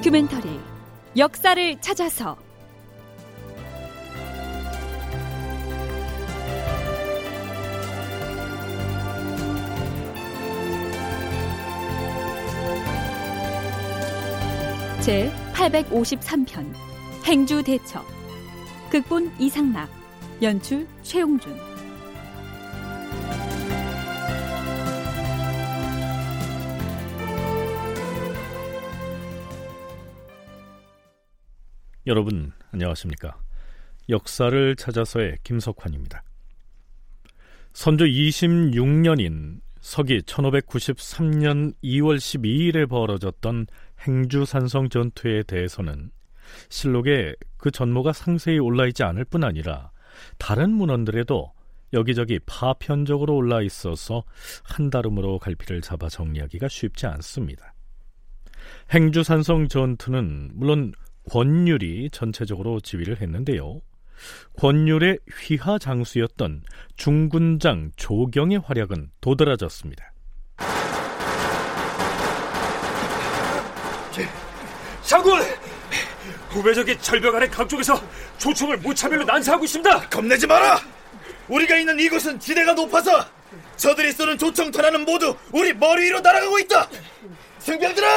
다큐멘터리 역사를 찾아서. 제 853편 행주 대첩 극본 이상락 연출 최용준 여러분 안녕하십니까? 역사를 찾아서의 김석환입니다. 선조 26년인 서기 1593년 2월 12일에 벌어졌던 행주산성 전투에 대해서는 실록에 그 전모가 상세히 올라 있지 않을 뿐 아니라 다른 문헌들에도 여기저기 파편적으로 올라 있어서 한다름으로 갈피를 잡아 정리하기가 쉽지 않습니다. 행주산성 전투는 물론 권율이 전체적으로 지휘를 했는데요. 권율의 휘하 장수였던 중군장 조경의 활약은 도드라졌습니다. 장군! 후배적이 절벽 아래 강쪽에서 조총을 무차별로 난사하고 있습니다. 겁내지 마라! 우리가 있는 이곳은 지대가 높아서 저들이 쏘는 조총탄환은 모두 우리 머리 위로 날아가고 있다! 승병들은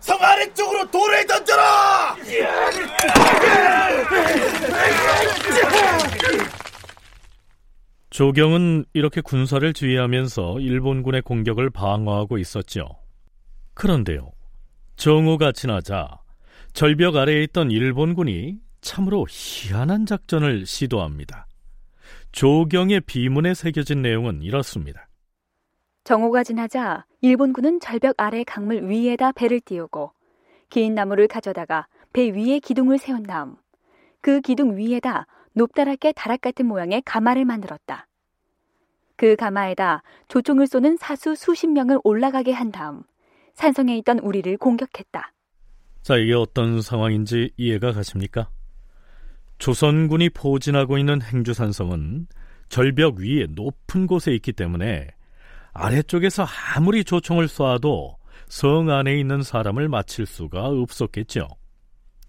성 아래쪽으로 돌을 던져라! 조경은 이렇게 군사를 지휘하면서 일본군의 공격을 방어하고 있었죠. 그런데요, 정오가 지나자 절벽 아래에 있던 일본군이 참으로 희한한 작전을 시도합니다. 조경의 비문에 새겨진 내용은 이렇습니다. 정오가 지나자 일본군은 절벽 아래 강물 위에다 배를 띄우고 긴 나무를 가져다가 배 위에 기둥을 세운 다음 그 기둥 위에다 높다랗게 다락 같은 모양의 가마를 만들었다. 그 가마에다 조총을 쏘는 사수 수십 명을 올라가게 한 다음 산성에 있던 우리를 공격했다. 자, 이게 어떤 상황인지 이해가 가십니까? 조선군이 포진하고 있는 행주산성은 절벽 위에 높은 곳에 있기 때문에 아래쪽에서 아무리 조총을 쏴도 성 안에 있는 사람을 맞힐 수가 없었겠죠.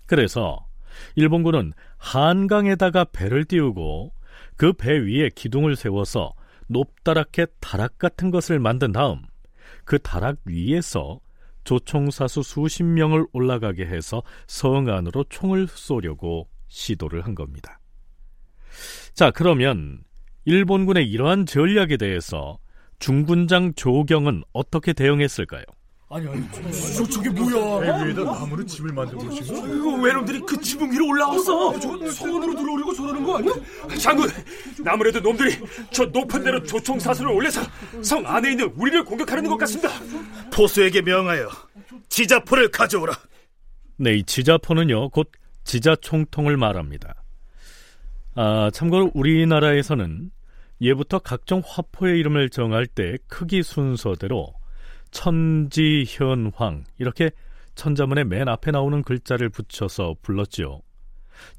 그래서 일본군은 한강에다가 배를 띄우고 그 배 위에 기둥을 세워서 높다랗게 다락 같은 것을 만든 다음 그 다락 위에서 조총사수 수십 명을 올라가게 해서 성 안으로 총을 쏘려고 시도를 한 겁니다. 자, 그러면 일본군의 이러한 전략에 대해서 중군장 조경은 어떻게 대응했을까요? 아니 아니 저, 저 게 뭐야 배 위에다 나무로 집을 만들고? 이거 외놈들이 그 지붕 위로 올라왔어 저 성원으로 들어오려고 저러는 거 아니야? 장군 아무래도 놈들이 저 높은 데로 조총 사슬을 올려서 성 안에 있는 우리를 공격하려는 것 같습니다 포수에게 명하여 지자포를 가져오라 네, 이 지자포는요 곧 지자총통을 말합니다 아 참고로 우리나라에서는 예부터 각종 화포의 이름을 정할 때 크기 순서대로 천지, 현황 이렇게 천자문의 맨 앞에 나오는 글자를 붙여서 불렀지요.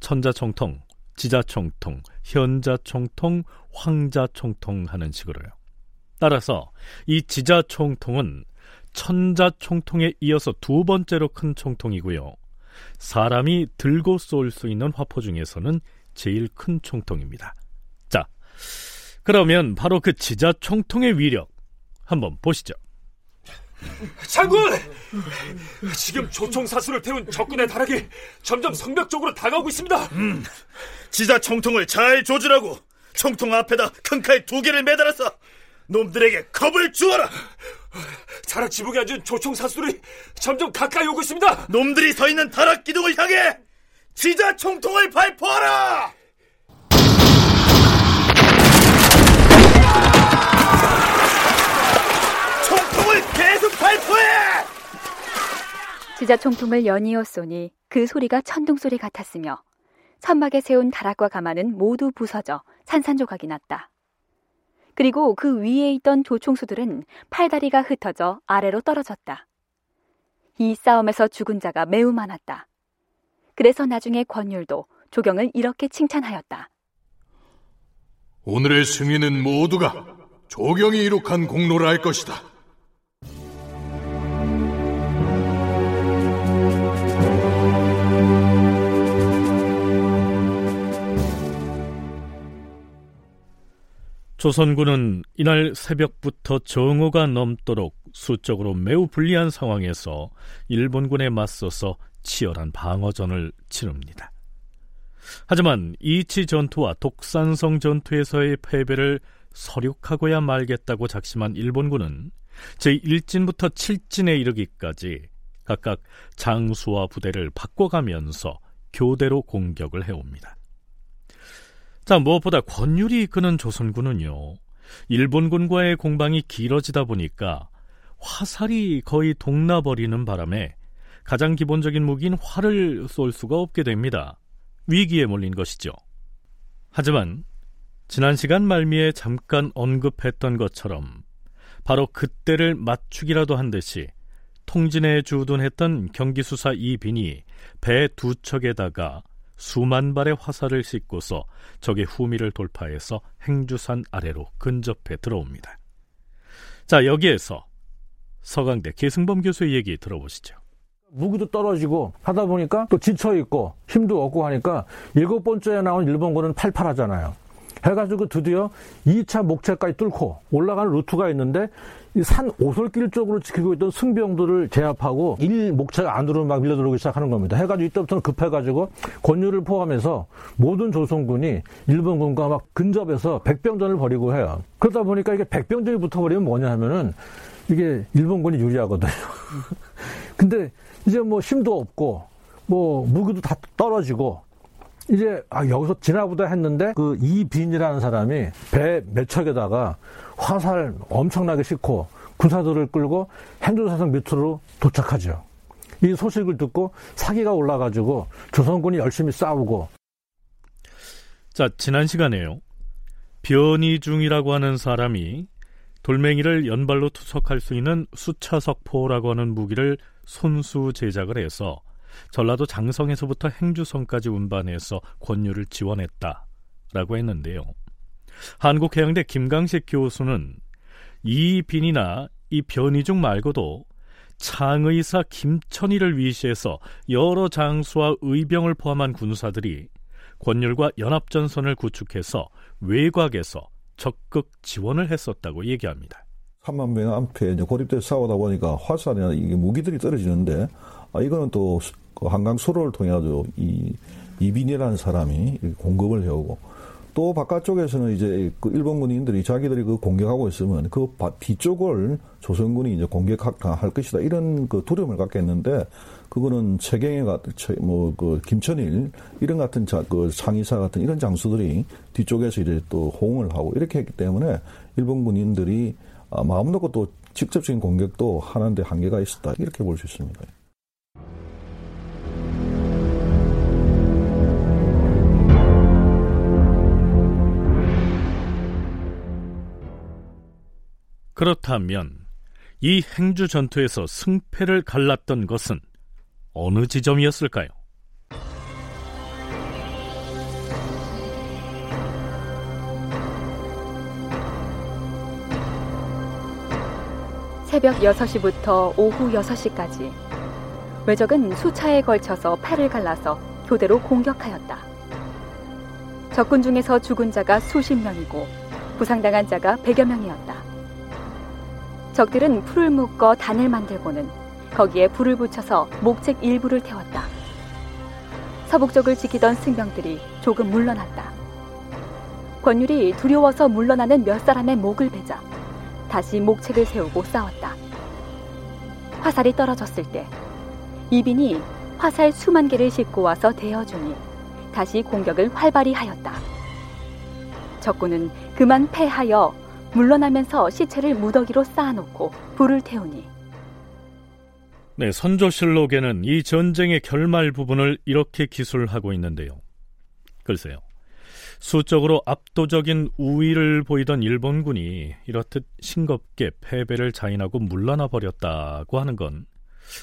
천자총통, 지자총통, 현자총통, 황자총통 하는 식으로요. 따라서 이 지자총통은 천자총통에 이어서 두 번째로 큰 총통이고요. 사람이 들고 쏠 수 있는 화포 중에서는 제일 큰 총통입니다. 자, 그러면 바로 그 지자 총통의 위력 한번 보시죠. 장군! 지금 조총 사수를 태운 적군의 다락이 점점 성벽 쪽으로 다가오고 있습니다. 음, 지자 총통을 잘 조준하고 총통 앞에다 큰 칼 두 개를 매달아서 놈들에게 겁을 주어라. 다락 지붕에 앉은 조총 사수들이 점점 가까이 오고 있습니다. 놈들이 서 있는 다락 기둥을 향해 지자 총통을 발포하라. 계속 발포해! 지자총통을 연이어 쏘니 그 소리가 천둥소리 같았으며 선막에 세운 다락과 가마는 모두 부서져 산산조각이 났다. 그리고 그 위에 있던 조총수들은 팔다리가 흩어져 아래로 떨어졌다. 이 싸움에서 죽은 자가 매우 많았다. 그래서 나중에 권율도 조경을 이렇게 칭찬하였다. 오늘의 승리는 모두가 조경이 이룩한 공로라 할 것이다. 조선군은 이날 새벽부터 정오가 넘도록 수적으로 매우 불리한 상황에서 일본군에 맞서서 치열한 방어전을 치릅니다. 하지만 이치 전투와 독산성 전투에서의 패배를 서륙하고야 말겠다고 작심한 일본군은 제1진부터 7진에 이르기까지 각각 장수와 부대를 바꿔가면서 교대로 공격을 해옵니다. 자, 무엇보다 권율이 이끄는 조선군은요, 일본군과의 공방이 길어지다 보니까 화살이 거의 동나버리는 바람에 가장 기본적인 무기인 활을 쏠 수가 없게 됩니다. 위기에 몰린 것이죠. 하지만 지난 시간 말미에 잠깐 언급했던 것처럼 바로 그때를 맞추기라도 한 듯이 통진에 주둔했던 경기수사 이빈이 배 두 척에다가 수만 발의 화살을 싣고서 적의 후미를 돌파해서 행주산 아래로 근접해 들어옵니다. 자, 여기에서 서강대 계승범 교수의 얘기 들어보시죠. 무기도 떨어지고 하다 보니까 또 지쳐 있고 힘도 없고 하니까 일곱 번째에 나온 일본군은 팔팔하잖아요. 해가지고 드디어 2차 목체까지 뚫고 올라가는 루트가 있는데 산 오솔길 쪽으로 지키고 있던 승병들을 제압하고 일 목체가 안으로 막 밀려들어오기 시작하는 겁니다. 해가지고 이때부터는 급해가지고 권유를 포함해서 모든 조선군이 일본군과 막 근접해서 백병전을 벌이고 해요. 그러다 보니까 이게 백병전이 붙어버리면 뭐냐 하면은 이게 일본군이 유리하거든요. 근데 이제 뭐 힘도 없고 뭐 무기도 다 떨어지고 이제 아 여기서 지나보다 했는데 그 이빈이라는 사람이 배몇 척에다가 화살 엄청나게 싣고 군사들을 끌고 행주사성 밑으로 도착하죠. 이 소식을 듣고 사기가 올라가지고 조선군이 열심히 싸우고 자 지난 시간에요 변이 중이라고 하는 사람이 돌멩이를 연발로 투석할 수 있는 수차석포라고 하는 무기를 손수 제작을 해서 전라도 장성에서부터 행주성까지 운반해서 권유를 지원했다라고 했는데요. 한국해양대 김강식 교수는 이 빈이나 이 변이중 말고도 창의사 김천희를 위시해서 여러 장수와 의병을 포함한 군사들이 권율과 연합전선을 구축해서 외곽에서 적극 지원을 했었다고 얘기합니다. 3만 명 앞에 고립돼서 싸우다 보니까 화살이나 이게 무기들이 떨어지는데 아, 이거는 또 그 한강 수로를 통해 가지고 이 이빈이라는 사람이 공급을 해오고 또 바깥쪽에서는 이제 그 일본 군인들이 자기들이 그 공격하고 있으면 그 뒤쪽을 조선군이 이제 공격할 것이다 이런 그 두려움을 갖겠는데 그거는 최경혜 같은 뭐그 김천일 이런 같은 자, 그 상의사 같은 이런 장수들이 뒤쪽에서 이제 또 호응을 하고 이렇게 했기 때문에 일본 군인들이 아, 마음 놓고 또 직접적인 공격도 하는데 한계가 있었다 이렇게 볼 수 있습니다. 그렇다면 이 행주 전투에서 승패를 갈랐던 것은 어느 지점이었을까요? 새벽 6시부터 오후 6시까지 외적은 수차에 걸쳐서 패를 갈라서 교대로 공격하였다. 적군 중에서 죽은 자가 수십 명이고 부상당한 자가 100여 명이었다. 적들은 풀을 묶어 단을 만들고는 거기에 불을 붙여서 목책 일부를 태웠다. 서북쪽을 지키던 승병들이 조금 물러났다. 권율이 두려워서 물러나는 몇 사람의 목을 베자 다시 목책을 세우고 싸웠다. 화살이 떨어졌을 때 이빈이 화살 수만 개를 싣고 와서 대어주니 다시 공격을 활발히 하였다. 적군은 그만 패하여 물러나면서 시체를 무더기로 쌓아놓고 불을 태우니 네, 선조실록에는 이 전쟁의 결말 부분을 이렇게 기술하고 있는데요. 글쎄요. 수적으로 압도적인 우위를 보이던 일본군이 이렇듯 싱겁게 패배를 자인하고 물러나 버렸다고 하는 건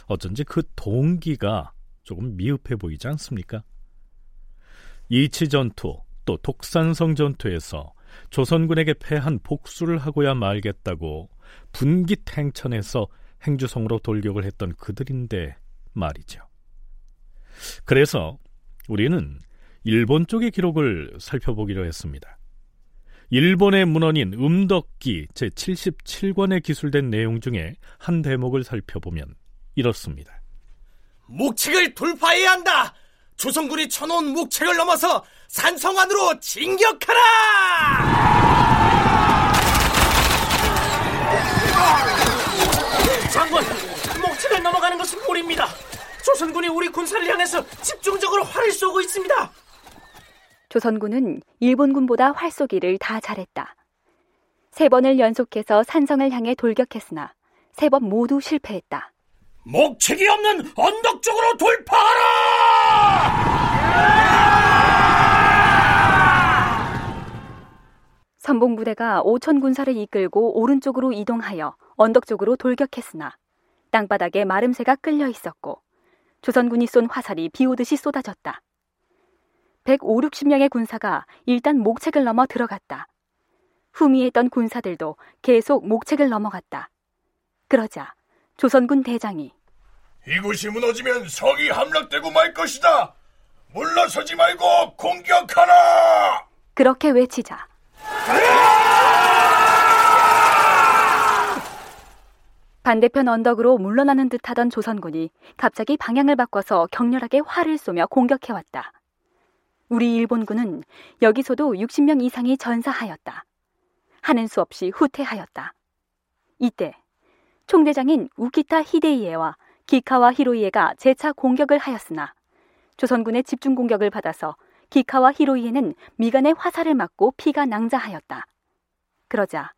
어쩐지 그 동기가 조금 미흡해 보이지 않습니까? 이치 전투 또 독산성 전투에서 조선군에게 패한 복수를 하고야 말겠다고 분기탱천에서 행주성으로 돌격을 했던 그들인데 말이죠. 그래서 우리는 일본 쪽의 기록을 살펴보기로 했습니다. 일본의 문헌인 음덕기 제77권에 기술된 내용 중에 한 대목을 살펴보면 이렇습니다. 목책을 돌파해야 한다! 조선군이 쳐놓은 목책을 넘어서 산성 안으로 진격하라! 장군, 목책을 넘어가는 것은 무리입니다. 조선군이 우리 군사를 향해서 집중적으로 활을 쏘고 있습니다. 조선군은 일본군보다 활쏘기를 다 잘했다. 세 번을 연속해서 산성을 향해 돌격했으나 세 번 모두 실패했다. 목책이 없는 언덕 쪽으로 돌파하라! 선봉부대가 오천 군사를 이끌고 오른쪽으로 이동하여 언덕 쪽으로 돌격했으나 땅바닥에 마름새가 끌려 있었고 조선군이 쏜 화살이 비오듯이 쏟아졌다. 150, 60명의 군사가 일단 목책을 넘어 들어갔다. 후미했던 군사들도 계속 목책을 넘어갔다. 그러자 조선군 대장이 이곳이 무너지면 성이 함락되고 말 것이다. 물러서지 말고 공격하라. 그렇게 외치자 반대편 언덕으로 물러나는 듯하던 조선군이 갑자기 방향을 바꿔서 격렬하게 활을 쏘며 공격해왔다. 우리 일본군은 여기서도 60명 이상이 전사하였다. 하는 수 없이 후퇴하였다. 이때 총대장인 우키타 히데이에와 기카와 히로이에가 재차 공격을 하였으나 조선군의 집중 공격을 받아서 기카와 히로이에는 미간의 화살을 맞고 피가 낭자하였다. 그러자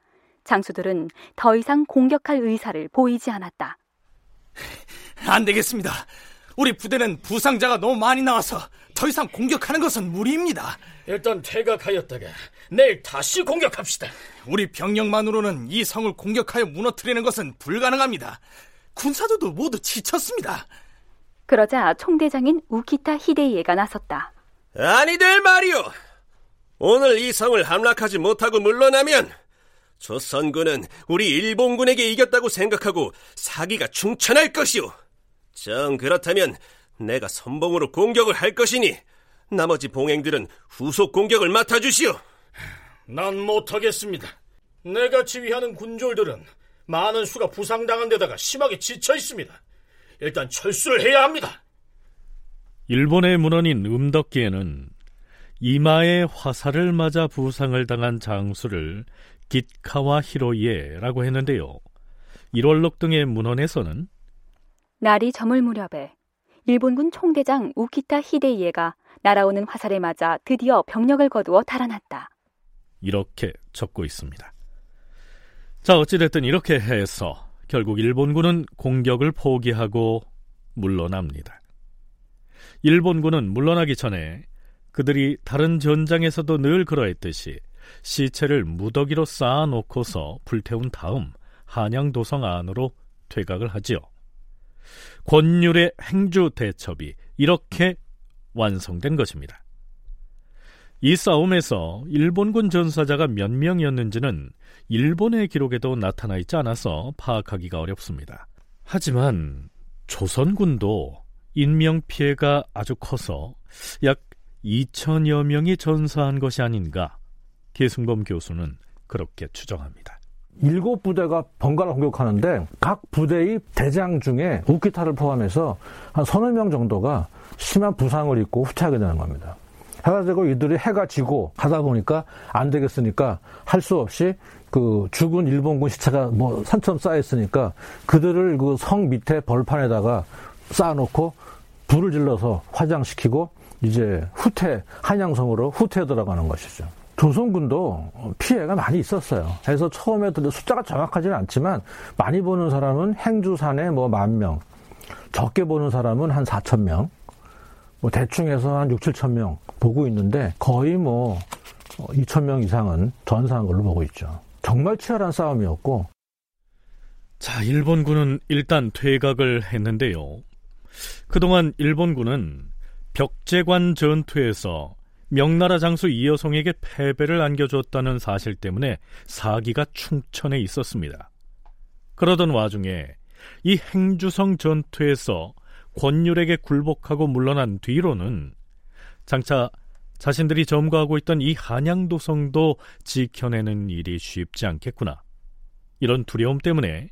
장수들은 더 이상 공격할 의사를 보이지 않았다. 안 되겠습니다. 우리 부대는 부상자가 너무 많이 나와서 더 이상 공격하는 것은 무리입니다. 일단 퇴각하였다가 내일 다시 공격합시다. 우리 병력만으로는 이 성을 공격하여 무너뜨리는 것은 불가능합니다. 군사들도 모두 지쳤습니다. 그러자 총대장인 우키타 히데이에가 나섰다. 아니될 말이오. 오늘 이 성을 함락하지 못하고 물러나면 조선군은 우리 일본군에게 이겼다고 생각하고 사기가 충천할 것이오. 정 그렇다면 내가 선봉으로 공격을 할 것이니 나머지 봉행들은 후속 공격을 맡아주시오. 난 못하겠습니다. 내가 지휘하는 군졸들은 많은 수가 부상당한 데다가 심하게 지쳐 있습니다. 일단 철수를 해야 합니다. 일본의 문헌인 음덕기에는 이마에 화살을 맞아 부상을 당한 장수를 기카와 히로이에라고 했는데요. 1월록 등의 문헌에서는 날이 저물 무렵에 일본군 총대장 우키타 히데이에가 날아오는 화살에 맞아 드디어 병력을 거두어 달아났다. 이렇게 적고 있습니다. 자, 어찌됐든 이렇게 해서 결국 일본군은 공격을 포기하고 물러납니다. 일본군은 물러나기 전에 그들이 다른 전장에서도 늘 그러했듯이 시체를 무더기로 쌓아놓고서 불태운 다음 한양도성 안으로 퇴각을 하지요. 권율의 행주 대첩이 이렇게 완성된 것입니다. 이 싸움에서 일본군 전사자가 몇 명이었는지는 일본의 기록에도 나타나 있지 않아서 파악하기가 어렵습니다. 하지만 조선군도 인명 피해가 아주 커서 약 2천여 명이 전사한 것이 아닌가 계승범 교수는 그렇게 추정합니다. 일곱 부대가 번갈아 공격하는데 각 부대의 대장 중에 우키타를 포함해서 한 서너 명 정도가 심한 부상을 입고 후퇴하게 되는 겁니다. 해가지고 이들이 해가 지고 가다 보니까 안 되겠으니까 할 수 없이 그 죽은 일본군 시체가 뭐 산처럼 쌓여 있으니까 그들을 그 성 밑에 벌판에다가 쌓아놓고 불을 질러서 화장시키고 이제 후퇴 한양성으로 후퇴 들어가는 것이죠. 조선군도 피해가 많이 있었어요. 그래서 처음에 숫자가 정확하지는 않지만 많이 보는 사람은 행주산에 뭐 만 명, 적게 보는 사람은 한 4천 명, 뭐 대충 해서 한 6, 7천 명 보고 있는데 거의 뭐 2천 명 이상은 전사한 걸로 보고 있죠. 정말 치열한 싸움이었고. 자, 일본군은 일단 퇴각을 했는데요. 그동안 일본군은 벽제관 전투에서 명나라 장수 이여성에게 패배를 안겨줬다는 사실 때문에 사기가 충천해 있었습니다. 그러던 와중에 이 행주성 전투에서 권율에게 굴복하고 물러난 뒤로는 장차 자신들이 점거하고 있던 이 한양도성도 지켜내는 일이 쉽지 않겠구나. 이런 두려움 때문에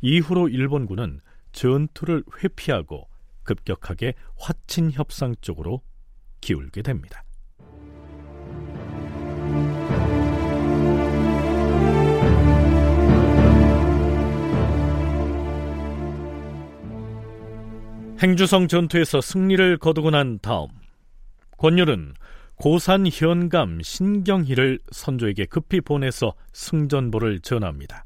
이후로 일본군은 전투를 회피하고 급격하게 화친 협상 쪽으로 기울게 됩니다. 행주성 전투에서 승리를 거두고 난 다음 권율은 고산 현감 신경희를 선조에게 급히 보내서 승전보를 전합니다.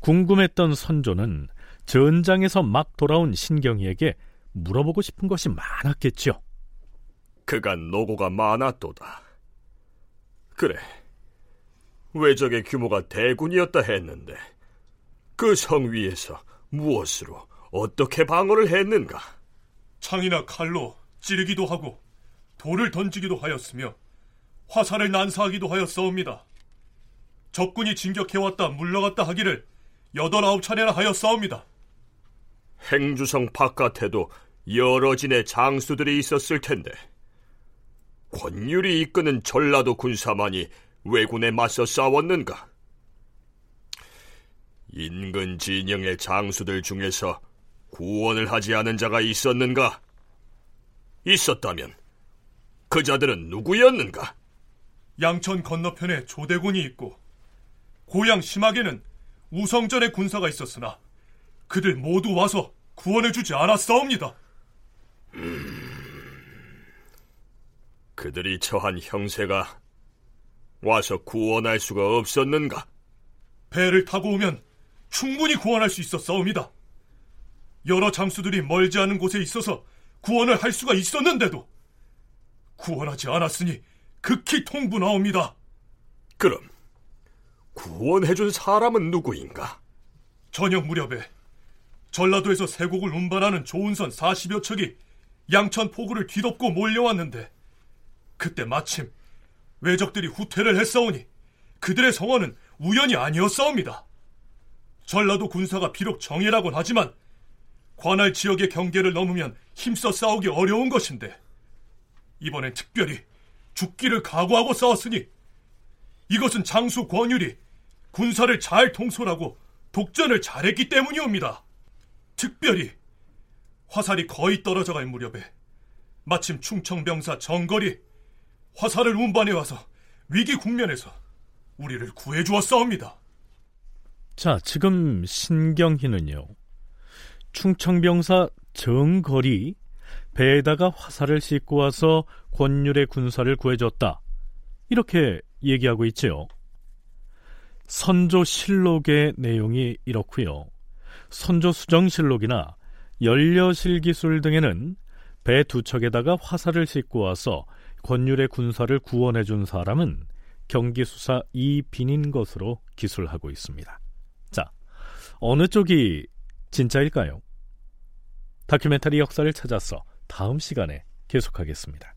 궁금했던 선조는 전장에서 막 돌아온 신경희에게 물어보고 싶은 것이 많았겠죠. 그간 노고가 많았도다. 그래, 외적의 규모가 대군이었다 했는데 그 성 위에서 무엇으로 어떻게 방어를 했는가? 창이나 칼로 찌르기도 하고 돌을 던지기도 하였으며 화살을 난사하기도 하였사옵니다. 적군이 진격해왔다 물러갔다 하기를 여덟 아홉 차례나 하였사옵니다. 행주성 바깥에도 여러 진의 장수들이 있었을 텐데 권율이 이끄는 전라도 군사만이 왜군에 맞서 싸웠는가? 인근 진영의 장수들 중에서 구원을 하지 않은 자가 있었는가? 있었다면 그 자들은 누구였는가? 양천 건너편에 조대군이 있고 고향 심학에는 우성전의 군사가 있었으나 그들 모두 와서 구원해주지 않았사옵니다. 음, 그들이 처한 형세가 와서 구원할 수가 없었는가? 배를 타고 오면 충분히 구원할 수 있었사옵니다. 여러 장수들이 멀지 않은 곳에 있어서 구원을 할 수가 있었는데도 구원하지 않았으니 극히 통분하옵니다. 그럼 구원해준 사람은 누구인가? 저녁 무렵에 전라도에서 세곡을 운반하는 조은선 40여 척이 양천 포구를 뒤덮고 몰려왔는데 그때 마침 외적들이 후퇴를 했사오니 그들의 성원은 우연이 아니었사옵니다. 전라도 군사가 비록 정예라곤 하지만 관할 지역의 경계를 넘으면 힘써 싸우기 어려운 것인데 이번엔 특별히 죽기를 각오하고 싸웠으니 이것은 장수 권율이 군사를 잘 통솔하고 독전을 잘했기 때문이옵니다. 특별히 화살이 거의 떨어져 갈 무렵에 마침 충청병사 정거리 화살을 운반해 와서 위기 국면에서 우리를 구해 주었사옵니다. 자, 지금 신경희는요. 충청병사 정거리 배에다가 화살을 싣고 와서 권율의 군사를 구해줬다. 이렇게 얘기하고 있지요. 선조 실록의 내용이 이렇고요. 선조 수정 실록이나 연려실 기술 등에는 배 두 척에다가 화살을 싣고 와서 권율의 군사를 구원해 준 사람은 경기수사 이빈인 것으로 기술하고 있습니다. 자, 어느 쪽이 진짜일까요? 다큐멘터리 역사를 찾아서 다음 시간에 계속하겠습니다.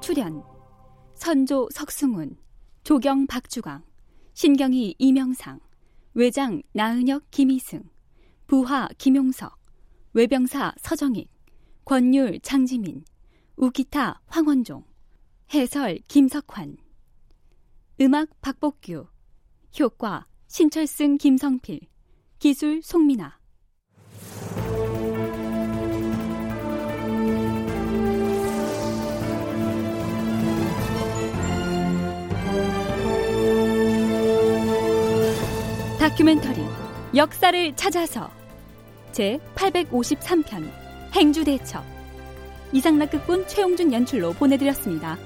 출연 선조 석승훈, 조경 박주광, 신경희 이명상, 외장 나은혁 김희승, 부하 김용석, 외병사 서정익, 권율 장지민, 우기타 황원종, 해설 김석환, 음악 박복규, 효과 신철승 김성필, 기술 송민아. 다큐멘터리 역사를 찾아서 제 853편 행주대첩 이상락 극본 최용준 연출로 보내드렸습니다.